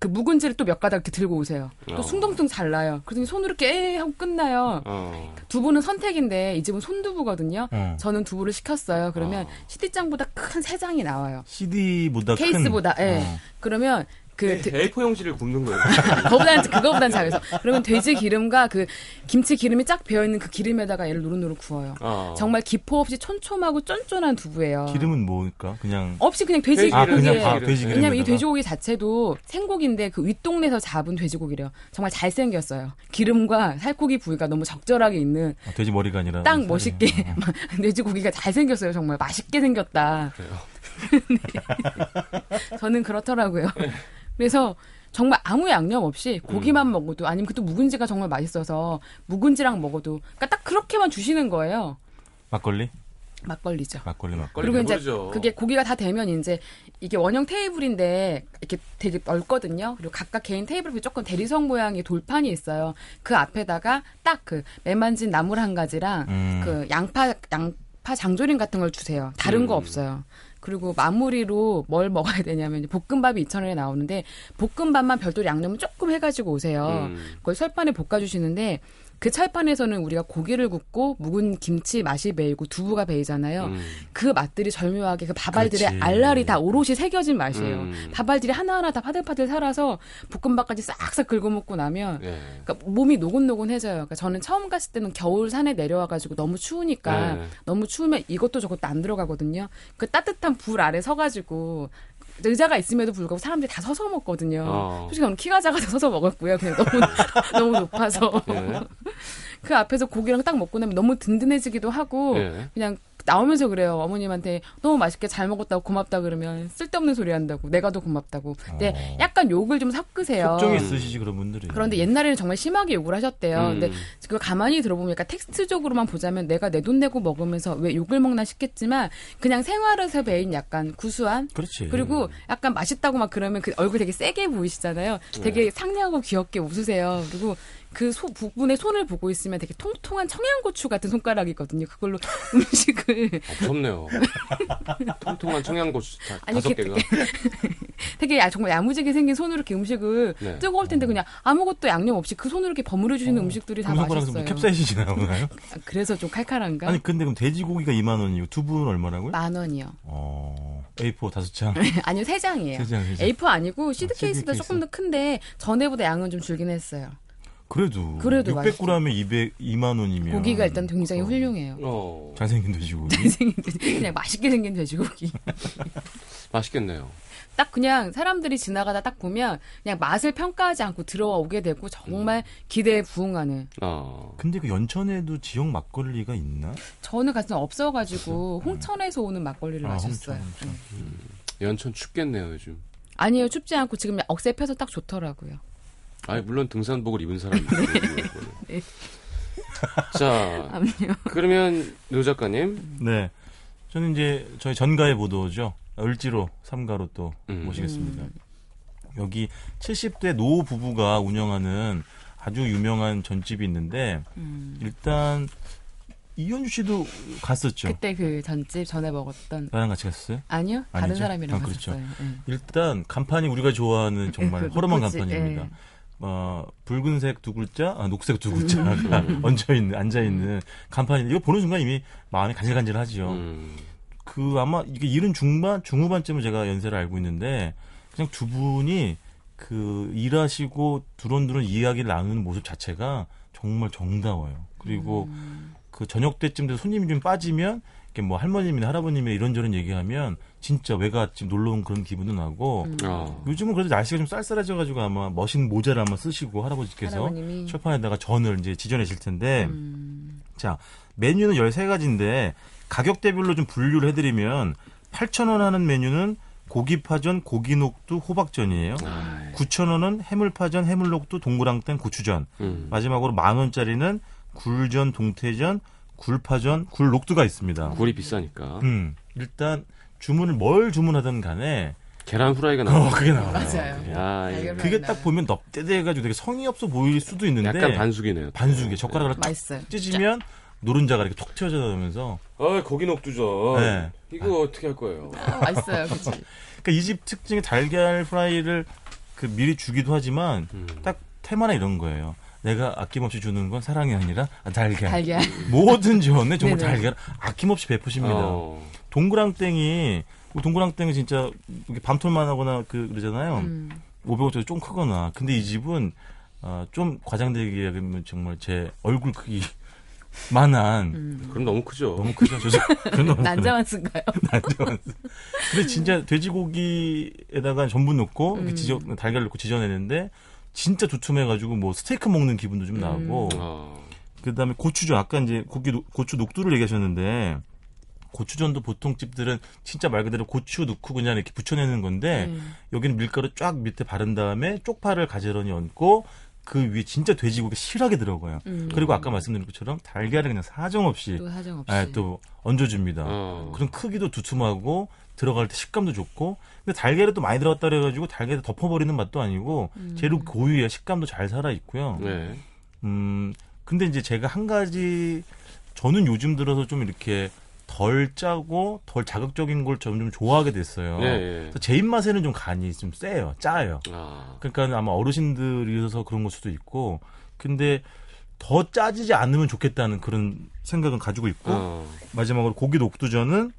그 묵은지를 또 몇 가닥 이렇게 들고 오세요. 또 어. 숭덩숭 잘라요. 그러더니 손으로 이렇게 에 하고 끝나요. 어. 두부는 선택인데 이 집은 손두부거든요. 어. 저는 두부를 시켰어요. 그러면 어. CD장보다 큰 세 장이 나와요. CD보다 케이스보다, 큰. 예. 어. 그러면 그 드- A4 용지를 굽는 거예요. [LAUGHS] 그거보다는 그거보다는 작아서 그러면 돼지 기름과 그 김치 기름이 쫙 배어 있는 그 기름에다가 얘를 노릇노릇 구워요. 어. 정말 기포 없이 촘촘하고 쫀쫀한 두부예요. 기름은 뭐니까? 그냥 없이 그냥 돼지 아 기름, 그냥 아, 돼지 기름. 왜냐면 이 돼지고기 자체도 생고기인데 그 윗동네에서 잡은 돼지고기래요. 정말 잘생겼어요. 기름과 살코기 부위가 너무 적절하게 있는 아, 돼지 머리가 아니라 딱 살이. 멋있게 어. [LAUGHS] 돼지고기가 잘생겼어요. 정말 맛있게 생겼다. 그래요. [LAUGHS] 저는 그렇더라고요. 그래서 정말 아무 양념 없이 고기만 음. 먹어도 아니면 그또 묵은지가 정말 맛있어서 묵은지랑 먹어도 그러니까 딱 그렇게만 주시는 거예요. 막걸리? 막걸리죠. 막걸리 막걸리. 그리고 이제 배부르죠. 그게 고기가 다 되면 이제 이게 원형 테이블인데 이렇게 되게 넓거든요. 그리고 각각 개인 테이블이 조금 대리석 모양의 돌판이 있어요. 그 앞에다가 딱 그 매만진 나물 한 가지랑 음. 그 양파 양 파 장조림 같은 걸 주세요. 다른 거 음. 없어요. 그리고 마무리로 뭘 먹어야 되냐면 볶음밥이 2,000원에 나오는데 볶음밥만 별도로 양념을 조금 해가지고 오세요. 음. 그걸 철판에 볶아주시는데 그 철판에서는 우리가 고기를 굽고 묵은 김치 맛이 배이고 두부가 배이잖아요. 음. 그 맛들이 절묘하게 그 밥알들의 그렇지. 알알이 다 오롯이 새겨진 맛이에요. 음. 밥알들이 하나하나 다 파들파들 살아서 볶음밥까지 싹싹 긁어먹고 나면 예. 그러니까 몸이 노곤노곤해져요. 그러니까 저는 처음 갔을 때는 겨울 산에 내려와가지고 너무 추우니까 네. 너무 추우면 이것도 저것도 안 들어가거든요. 그 따뜻한 불 아래 서가지고 의자가 있음에도 불구하고 사람들이 다 서서 먹거든요. 어. 솔직히 저는 키가 작아서 서서 먹었고요. 그냥 너무 [LAUGHS] 너무 높아서 예. 그 앞에서 고기랑 딱 먹고 나면 너무 든든해지기도 하고 예. 그냥 나오면서 그래요. 어머님한테 너무 맛있게 잘 먹었다고 고맙다 그러면 쓸데없는 소리 한다고 내가 더 고맙다고. 근데 어. 약간 욕을 좀 섞으세요. 속정이 있으시지 그런 분들이. 그런데 옛날에는 정말 심하게 욕을 하셨대요. 음. 근데 그걸 가만히 들어보니까 텍스트적으로만 보자면 내가 내 돈 내고 먹으면서 왜 욕을 먹나 싶겠지만 그냥 생활에서 배인 약간 구수한 그렇지. 그리고 약간 맛있다고 막 그러면 그 얼굴 되게 세게 보이시잖아요. 되게 상냥하고 귀엽게 웃으세요. 그리고 그 소, 부분에 손을 보고 있으면 되게 통통한 청양고추 같은 손가락이거든요. 그걸로 [LAUGHS] 음식을 무섭네요. [LAUGHS] 통통한 청양고추 다, 아니, 다섯 그- 개가. [LAUGHS] 되게 야- 정말 야무지게 생긴 손으로 이렇게 음식을 네. 뜨거울 텐데 그냥 아무것도 양념 없이 그 손으로 이렇게 버무려 주시는 음식들이 다뭐 맛있어요. 캡사이신이 나오나요? 아, 그래서 좀 칼칼한가? 아니 근데 그럼 돼지고기가 2만 원이고 두부는 얼마라고요? 만 원이요. 어, A4 다섯 장. 아니요, 세 장이에요. 세 장, 세 장. A4 아니고 시드 아, 케이스보다 케이스. 조금 더 큰데 전에보다 양은 좀 줄긴 했어요. 그래도 그래도 600g에 200 2만 원이면 고기가 일단 굉장히 훌륭해요. 어. 잘생긴 돼지고기. [LAUGHS] 생긴 돼지- 그냥 맛있게 생긴 돼지고기. [LAUGHS] 맛있겠네요. 딱 그냥 사람들이 지나가다 딱 보면 그냥 맛을 평가하지 않고 들어와 오게 되고 정말 기대에 부응하는. 어. 근데 그 연천에도 지역 막걸리가 있나? 저는 같은 없어가지고 홍천에서 오는 막걸리를 아, 마셨어요. 홍천, 홍천. 네. 연천 춥겠네요, 요즘. 아니요, 춥지 않고 지금 억새 펴서 딱 좋더라고요. 아니, 물론 등산복을 입은 사람이 네. 자, 아니요. 그러면 노 작가님. 네. 저는 이제 저희 전가의 보도죠. 을지로 삼가로 또 음. 모시겠습니다. 여기 70대 노 부부가 운영하는 아주 유명한 전집이 있는데 음. 일단 이현주 씨도 갔었죠. 그때 그 전집 전에 먹었던 나랑 같이 갔어요? 아니요 다른 아니죠? 사람이랑 아, 그렇죠. 갔었어요. 예. 일단 간판이 우리가 좋아하는 정말 그 허름한 간판입니다. 예. 어, 붉은색 두 글자, 아, 녹색 두 글자가 [LAUGHS] 얹혀 있는, 앉아 있는 간판인데 이거 보는 순간 이미 마음이 간질간질하죠. 음. 그 아마 이게 이른 중반, 중후반쯤을 제가 연세를 알고 있는데 그냥 두 분이 그 일하시고 두런두런 이야기를 나누는 모습 자체가 정말 정다워요. 그리고 음. 그 저녁 때쯤 돼서 손님이 좀 빠지면 이렇게 뭐 할머님이나 할아버님이 이런저런 얘기하면 진짜 외갓집 놀러 온 그런 기분도 나고 음. 어. 요즘은 그래도 날씨가 좀 쌀쌀해져가지고 아마 멋있는 모자를 한번 쓰시고 할아버지께서 할아버님이 철판에다가 전을 이제 지져내실 텐데 음. 자 메뉴는 13가지인데 가격대별로 좀 분류를 해드리면 8,000원 하는 메뉴는 고기파전, 고기녹두, 호박전이에요. 아이, 9,000원은 해물파전, 해물녹두, 동그랑땡, 고추전. 음. 마지막으로 만 원짜리는 굴전, 동태전, 굴파전, 굴녹두가 있습니다. 굴이 비싸니까. 음, 일단 주문을 뭘 주문하든 간에 계란 후라이가 나와. 어, 그게 나와요. 맞아요. 야, 이거 달걀 그게 딱. 보면 넙대대해가지고 되게 성의 없어 보일 수도 있는데 약간 반숙이네요. 반숙에 젓가락을 탁 맛있어요. 찢으면 노른자가 이렇게 톡 튀어져 나오면서 아, 고기 녹두죠. 네. 이거 어떻게 할 거예요? 아, [LAUGHS] 맛있어요, 그치? 그러니까 이 집 특징이 달걀 프라이를 그 미리 주기도 하지만 음. 딱 테마나 이런 거예요. 내가 아낌없이 주는 건 사랑이 아니라 달걀. 달걀. 뭐든 지원해 정말. 달걀 아낌없이 베푸십니다. 어. 동그랑땡이 뭐 동그랑땡은 진짜 밤톨만 하거나 그 그러잖아요. 음. 500원짜리 좀 크거나. 근데 이 집은 어, 좀 과장되게 얘기하면 정말 제 얼굴 크기 [LAUGHS] 만한 음. 그럼 너무 크죠. 너무 크죠. 저 [LAUGHS] 그건 너무 크네. 난자완스인가요? 난자완스. 근데 진짜 돼지고기에다가 전분 넣고 음. 지져 달걀 넣고 지져내는데 진짜 두툼해가지고 뭐 스테이크 먹는 기분도 좀 나고. 어. 그다음에 고추전 아까 이제 고기 노- 고추 녹두를 얘기하셨는데 고추전도 보통 집들은 진짜 말 그대로 고추 넣고 그냥 이렇게 부쳐내는 건데 음. 여기는 밀가루 쫙 밑에 바른 다음에 쪽파를 가지런히 얹고 그 위에 진짜 돼지고기 실하게 들어가요. 음. 그리고 아까 말씀드린 것처럼 달걀을 그냥 사정없이 또 사정없이. 예, 또 얹어줍니다. 어. 그런 크기도 두툼하고 들어갈 때 식감도 좋고 근데 달걀이 또 많이 들어갔다 그래가지고 달걀을 덮어버리는 맛도 아니고 음. 재료 고유의 식감도 잘 살아 있고요. 네. 음 근데 이제 제가 한 가지 저는 요즘 들어서 좀 이렇게 덜 짜고 덜 자극적인 걸 점점 좋아하게 됐어요. 네. 예. 그래서 제 입맛에는 좀 간이 좀 세요, 짜요. 아. 그러니까 아마 어르신들이어서 그런 걸 수도 있고 근데 더 짜지지 않으면 좋겠다는 그런 생각은 가지고 있고 어. 마지막으로 고기 녹두전은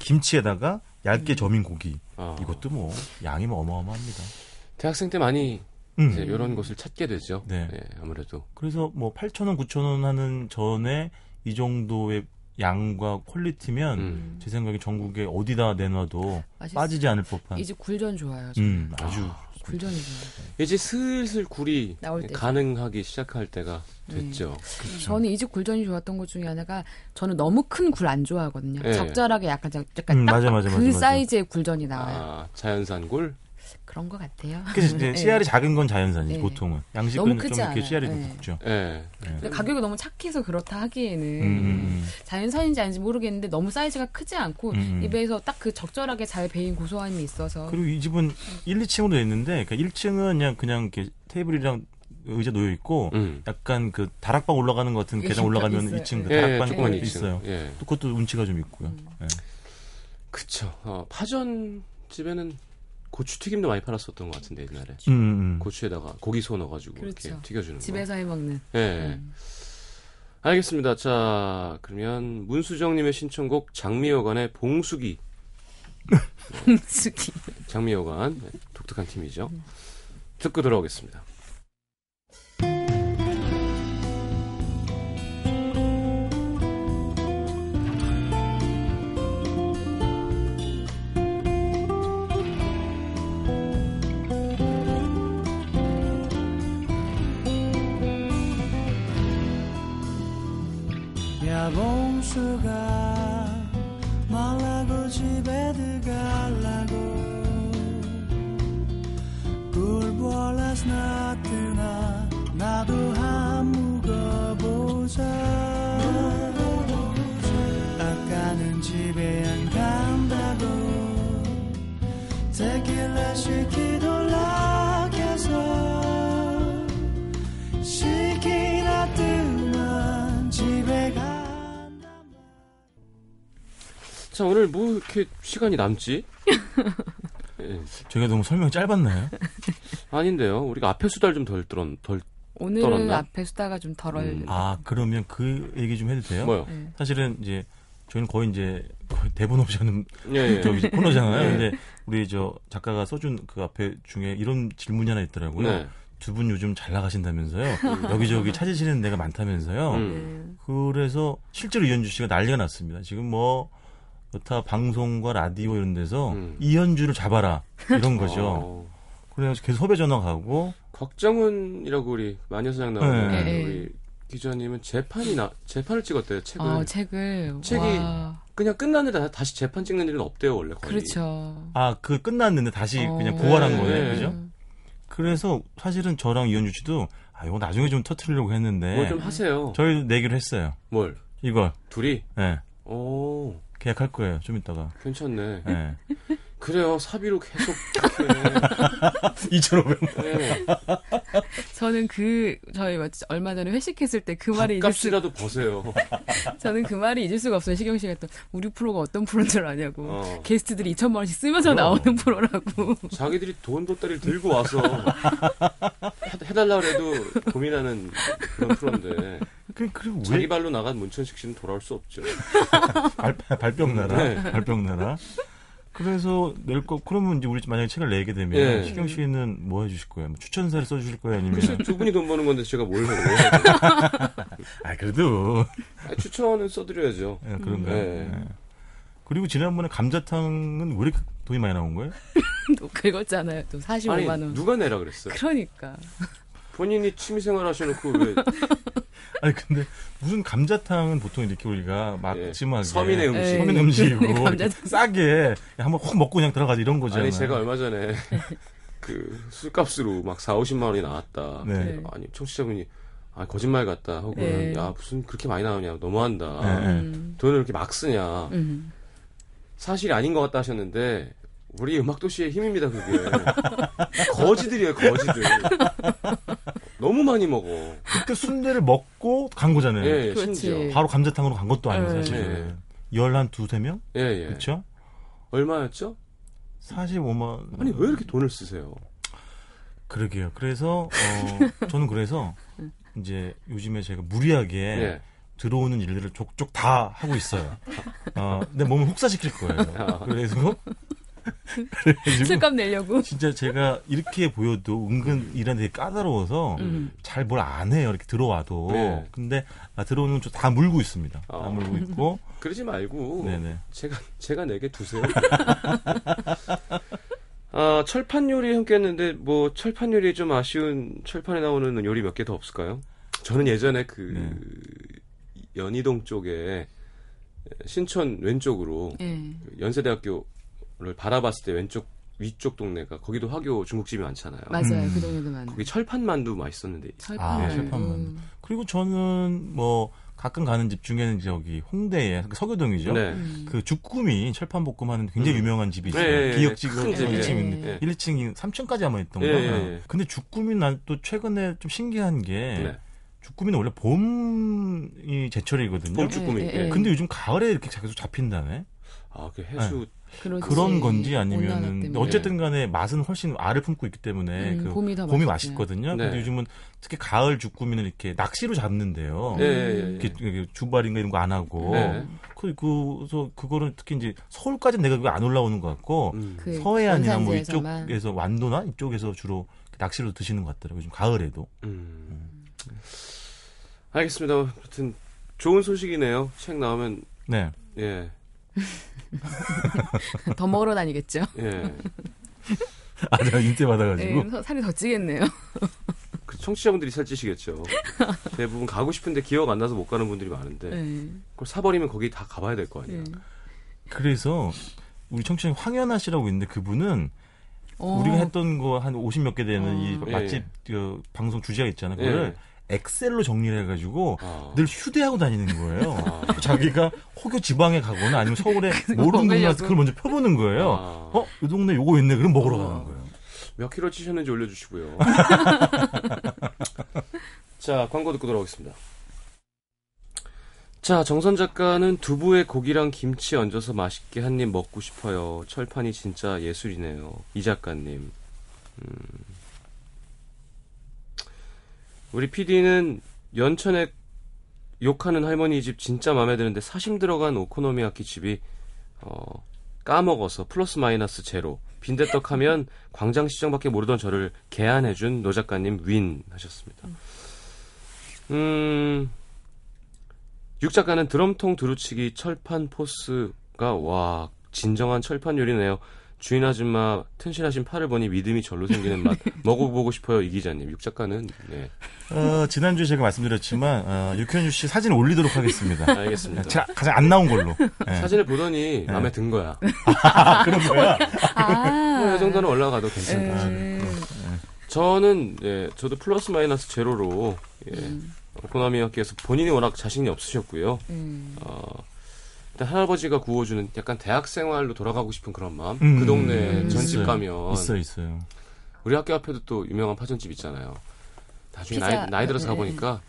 김치에다가 얇게 점인 고기 어. 이것도 뭐 양이 뭐 어마어마합니다. 대학생 때 많이 음. 이제 이런 곳을 찾게 되죠. 네. 예, 아무래도. 그래서 뭐 8,000원, 9,000원 하는 전에 이 정도의 양과 퀄리티면 음. 제 생각에 전국에 어디다 내놔도 맛있어요. 빠지지 않을 법한 이제 굴전 좋아요. 저. 음, 아주 굴전이 좋아요. 이제 슬슬 굴이. 가능하기 시작할 때가 됐죠. 저는 이 집 굴전이 좋았던 것 중에 하나가 저는 너무 큰 굴 안 좋아하거든요. 예. 적절하게 약간 자- 약간 음, 딱 맞아, 맞아, 그 맞아, 맞아. 사이즈의 굴전이 나와요. 아, 자연산 굴? 그런 것 같아요. 그래서 예. [LAUGHS] 씨알이 작은 건 자연산이지 네. 보통은 양식은 좀 크지 이렇게 않아요. 씨알이 좀 네. 예. 근데 가격이 너무 착해서 그렇다 하기에는 음, 음, 자연산인지 아닌지 모르겠는데 너무 사이즈가 크지 않고 음, 음. 입에서 딱 그 적절하게 잘 배인 고소함이 있어서 그리고 이 집은 1, 2층으로 돼 있는데 그러니까 1층은 그냥 그냥 이렇게 테이블이랑 의자 놓여 있고 음. 약간 그 다락방 올라가는 것 같은 계단 올라가면 있어요. 2층 그 예, 있 2층. 있어요. 예. 또 그것도 운치가 좀 있고요. 음. 예. 그쵸. 어, 파전 집에는 고추 튀김도 많이 팔았었던 것 같은데, 옛날에. 음, 음. 고추에다가 고기 소 넣어가지고 그렇죠. 이렇게 튀겨주는 거. 집에서 해먹는 예. 음. 알겠습니다. 자, 그러면 문수정님의 신청곡 장미여관의 봉수기. 수기. [LAUGHS] 장미여관. 네, 독특한 팀이죠. 듣고 들어오겠습니다. 자, 오늘 뭐 이렇게 시간이 남지? [LAUGHS] 예. 저희가 너무 설명이 짧았나요? 아닌데요. 우리가 앞에 수달 좀덜 떨었, 덜, 오늘은 떨었나? 앞에 수다가 좀 덜어. 음. 아 그러면 그 얘기 좀 해도 돼요? 뭐요? 네. 사실은 이제 저희는 거의 이제 거의 대본 없이 하는 예, 예. [LAUGHS] 저기 코너잖아요. 네. 근데 우리 저 작가가 써준 그 앞에 중에 이런 질문이 하나 있더라고요. 네. 두분 요즘 잘 나가신다면서요. 여기저기 찾으시는 데가 많다면서요. 음. 그래서 실제로 이현주 씨가 난리가 났습니다. 지금 뭐 여타 방송과 라디오 이런 데서 음. 이현주를 잡아라 이런 거죠. 어, 그래서 계속 섭외 전화 가고 곽정훈이라고 우리 마녀사장 나오는 네. 네. 우리 기자님은 재판이 나 재판을 찍었대요 책을 어, 책을 책이 와, 그냥 끝났는데 다- 다시 재판 찍는 일은 없대요 원래 거의 그렇죠. 아그 끝났는데 다시 어. 그냥 부활한 네. 거예요, 네. 그죠? 그래서 사실은 저랑 이현주 씨도 아 이거 나중에 좀 터트리려고 했는데 뭘 좀 하세요 저희 내기로 했어요. 뭘 이걸 둘이 예오 계약할 거예요. 좀 이따가. 괜찮네 예. [LAUGHS] 그래요 사비로 계속 [LAUGHS] 이렇게 2,500만. 네. [LAUGHS] 저는 그 저희 뭐 얼마 전에 회식했을 때 그 말이 잊을 수 버세요 저는 그 말이 잊을 수가 없어요. 시경 씨가 또 우리 프로가 어떤 프로인 줄 아냐고. 어. 게스트들이 2천만 원씩 쓰면서 그럼. 나오는 프로라고. 자기들이 돈 돗다리를 들고 와서 해- 해달라 그래도 고민하는 그런 프로인데 그, 그리고 자기 왜 발로 나간 문천식 씨는 돌아올 수 없죠 [LAUGHS] 발, 발병 나라? 네. 발병 나라? 그래서 낼 거, 그러면 이제 우리 만약에 책을 내게 되면 예. 시경 씨는 뭐 해주실 거예요? 뭐 추천사를 써주실 거예요? 아니면. 두 분이 돈 버는 건데 제가 뭘 해요 [LAUGHS] 아, 그래도. 아, 추천은 써드려야죠 예, 그런가요? 네. 예. 그리고 지난번에 감자탕은 왜 이렇게 돈이 많이 나온 거예요? [LAUGHS] 또 긁었잖아요. 또 45만 아니 원. 누가 내라 그랬어요 그러니까. 본인이 취미생활 하셔놓고 왜 [LAUGHS] 아니, 근데 무슨 감자탕은 보통 이렇게 우리가 예, 막sim하게 서민의 음식 예. 서민 음식이고 감자탕. 이렇게 싸게 한번 확 먹고 그냥 들어가자 이런 거잖아요. 아니 제가 얼마 전에 [LAUGHS] 그 술값으로 막 4, 50만 원이 나왔다. 네. 아니 청취자분이 아 거짓말 같다. 혹은 네. 야 무슨 그렇게 많이 나오냐 너무한다. 네. 음. 돈을 이렇게 막 쓰냐. 음. 사실이 아닌 것 같다 하셨는데 우리 음악도시의 힘입니다 그게. [LAUGHS] 거지들이에요 거지들. 너무 많이 먹어. 그때 순대를 먹고 간 거잖아요. 예. 심지어. 바로 감자탕으로 간 것도 아니고 네. 사실은. 열한 두세 명? 예, 예. 그렇죠? 얼마였죠? 45만. 아니 왜 이렇게 돈을 쓰세요? 그러게요. 그래서 어, 저는 그래서 이제 요즘에 제가 무리하게 예. 들어오는 일들을 족족 다 하고 있어요. 어, 내 몸을 혹사시킬 거예요. 그래서 그래가지고 술값 내려고. 진짜 제가 이렇게 보여도 은근 일하는 되게 까다로워서 음. 잘뭘 안 해요. 이렇게 들어와도. 네. 근데 아, 들어오는 건다 물고 있습니다. 다 아. 물고 있고. 그러지 말고 네네. 제가 제가 내게 두세요. [LAUGHS] 아 철판 요리 함께 했는데 뭐 철판 요리 좀 아쉬운 철판에 나오는 요리 몇 개 더 없을까요? 저는 예전에 그 네. 연희동 쪽에 신촌 왼쪽으로 예. 그 연세대학교 를 바라봤을 때 왼쪽 위쪽 동네가 거기도 화교 중국집이 많잖아요. 맞아요. 음. 그 동네도 많아. 거기 철판 만두 맛있었는데 철판. 아, 만두. 철판 만두. 그리고 저는 뭐 가끔 가는 집 중에는 저기 홍대에 그 서교동이죠. 네. 음. 그 주꾸미 철판 볶음 하는 굉장히 음. 유명한 집이 있어요. 네, 네, 네. 기역지구 큰 집, 1층 예. 있는 예. 1층이 3층까지 아마 있던 예, 거. 예, 예. 근데 주꾸미 난 또 최근에 좀 신기한 게 네. 주꾸미는 원래 봄이 제철이거든요. 봄 주꾸미. 예, 예, 예. 예. 근데 요즘 가을에 이렇게 계속 잡힌다네. 아, 그 해수 그렇지. 그런 건지 아니면은. 어쨌든 간에 맛은 훨씬 알을 품고 있기 때문에 음, 그 봄이 더 봄이. 맛있거든요. 네. 근데 요즘은 특히 가을 주꾸미는 이렇게 낚시로 잡는데요. 예, 예. 이렇게, 이렇게 주발인가 이런 거 안 하고 네. 그 그래서 그거는 특히 이제 서울까지는 내가 안 올라오는 것 같고 음. 그 서해안이나 뭐. 이쪽에서 완도나 이쪽에서 주로 낚시로 드시는 것 같더라고요. 요즘 가을에도. 음. 알겠습니다. 하여튼 좋은 소식이네요. 책 나오면 네. 예. [LAUGHS] 더 먹으러 다니겠죠. 예. 아, 인대 받아가지고. 예, 살이 더 찌겠네요. [LAUGHS] 그 청취자분들이 살찌시겠죠. 대부분 가고 싶은데 기억 안 나서 못 가는 분들이 많은데 예. 그걸 사버리면 거기 다 가봐야 될 거 아니에요. 예. 그래서 우리 청취자 황현아 씨라고 있는데 그분은 어, 우리가 했던 거 한 50몇 개 되는 어. 이 예, 맛집 예. 그 방송 주제가 있잖아요. 그거를 예. 엑셀로 정리를 해가지고 아. 늘 휴대하고 다니는 거예요. 아. [LAUGHS] 자기가 혹여 지방에 가거나 아니면 서울에 [LAUGHS] 모르는 동네 가서 먹으려고. 그걸 먼저 펴보는 거예요. 아. 어? 이 동네 요거 있네. 그럼 먹으러 어. 가는 거예요. 몇 킬로 찌셨는지 올려주시고요. [LAUGHS] 자, 광고 듣고 돌아오겠습니다. 자, 정선 작가는 두부에 고기랑 김치 얹어서 맛있게 한 입 먹고 싶어요. 철판이 진짜 예술이네요. 이 작가님. 음. 우리 PD는 연천에 욕하는 할머니 집 진짜 마음에 드는데 사심 들어간 오코노미야키 집이 어, 까먹어서 플러스 마이너스 제로. 빈대떡 하면 [LAUGHS] 광장 시장밖에 모르던 저를 개안해준 노 작가님 win 하셨습니다. 음, 육 작가는 드럼통 두루치기 철판 포스가 와 진정한 철판 요리네요. 주인 아줌마 튼실하신 팔을 보니 믿음이 절로 생기는 맛 [LAUGHS] 먹어보고 싶어요 이 기자님. 육 작가는 네 어, 지난주에 제가 말씀드렸지만 어, 육현주 씨 사진 올리도록 하겠습니다. 알겠습니다. 제가 가장 안 나온 걸로. 예. 사진을 보더니 마음에 든 거야. [LAUGHS] 아, 그런 거야? 아. 뭐, 이 정도는 올라가도 괜찮다. 예. 저는 예, 저도 플러스 마이너스 제로로 예, 음. 코나미와께서 본인이 워낙 자신이 없으셨고요. 음. 어, 할아버지가 구워주는 약간 대학 생활로 돌아가고 싶은 그런 마음. 음, 그 동네 음, 전집 있어요. 가면 있어 있어요. 우리 학교 앞에도 또 유명한 파전집 있잖아요. 나중에 피자, 나이, 나이 들어서 네. 가보니까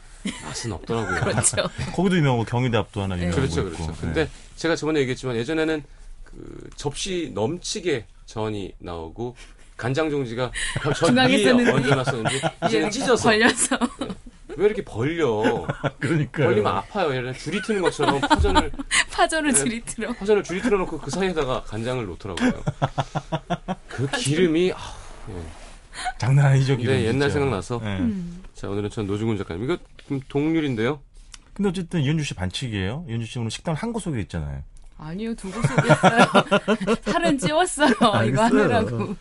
맛은 없더라고요. [LAUGHS] 그렇죠. 거기도 유명하고 경희대 앞도 하나 유명하고 그렇죠, 있고. 그렇죠. 네. 근데 제가 저번에 얘기했지만 예전에는 그 접시 넘치게 전이 나오고 간장 종지가 전 위에. 얹어놨었는데 이제는 찢어서 걸려서. 왜 이렇게 벌려? [LAUGHS] 그러니까요. 벌리면 아파요. 얘는 줄이 트는 것처럼 파전을 [LAUGHS] 파전을 네. 줄이 틀어. 파전을 줄이 틀어놓고 그 사이에다가 간장을 놓더라고요. 그 [LAUGHS] 기름이 아, 예. 장난 아니죠, 근데 기름. 옛날 진짜. 생각나서 네. 음. 자 오늘은 전 노중훈 작가님 이거 좀 동률인데요. 근데 어쨌든 이현주 씨 반칙이에요. 이현주 씨 오늘 식당 한 곳 속에 있잖아요. 아니요, 두고 속였어요. 살은 찌웠어요. 이거 알겠어요. 하느라고.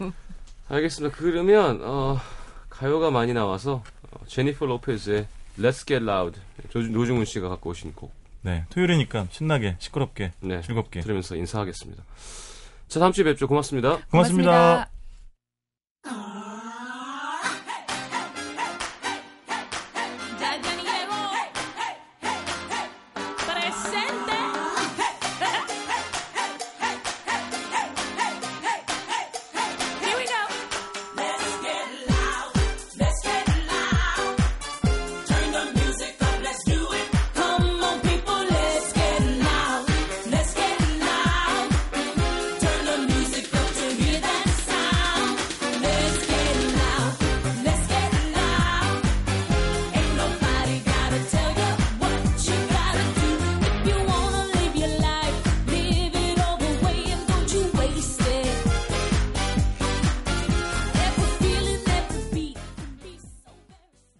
알겠습니다. 그러면 어, 가요가 많이 나와서 어, 제니퍼 로페즈의 Let's Get Loud 노중훈 씨가 갖고 오신 곡. 네, 토요일이니까 신나게 시끄럽게 네, 즐겁게 들으면서 인사하겠습니다. 자, 다음 주에 뵙죠. 고맙습니다. 고맙습니다. 고맙습니다.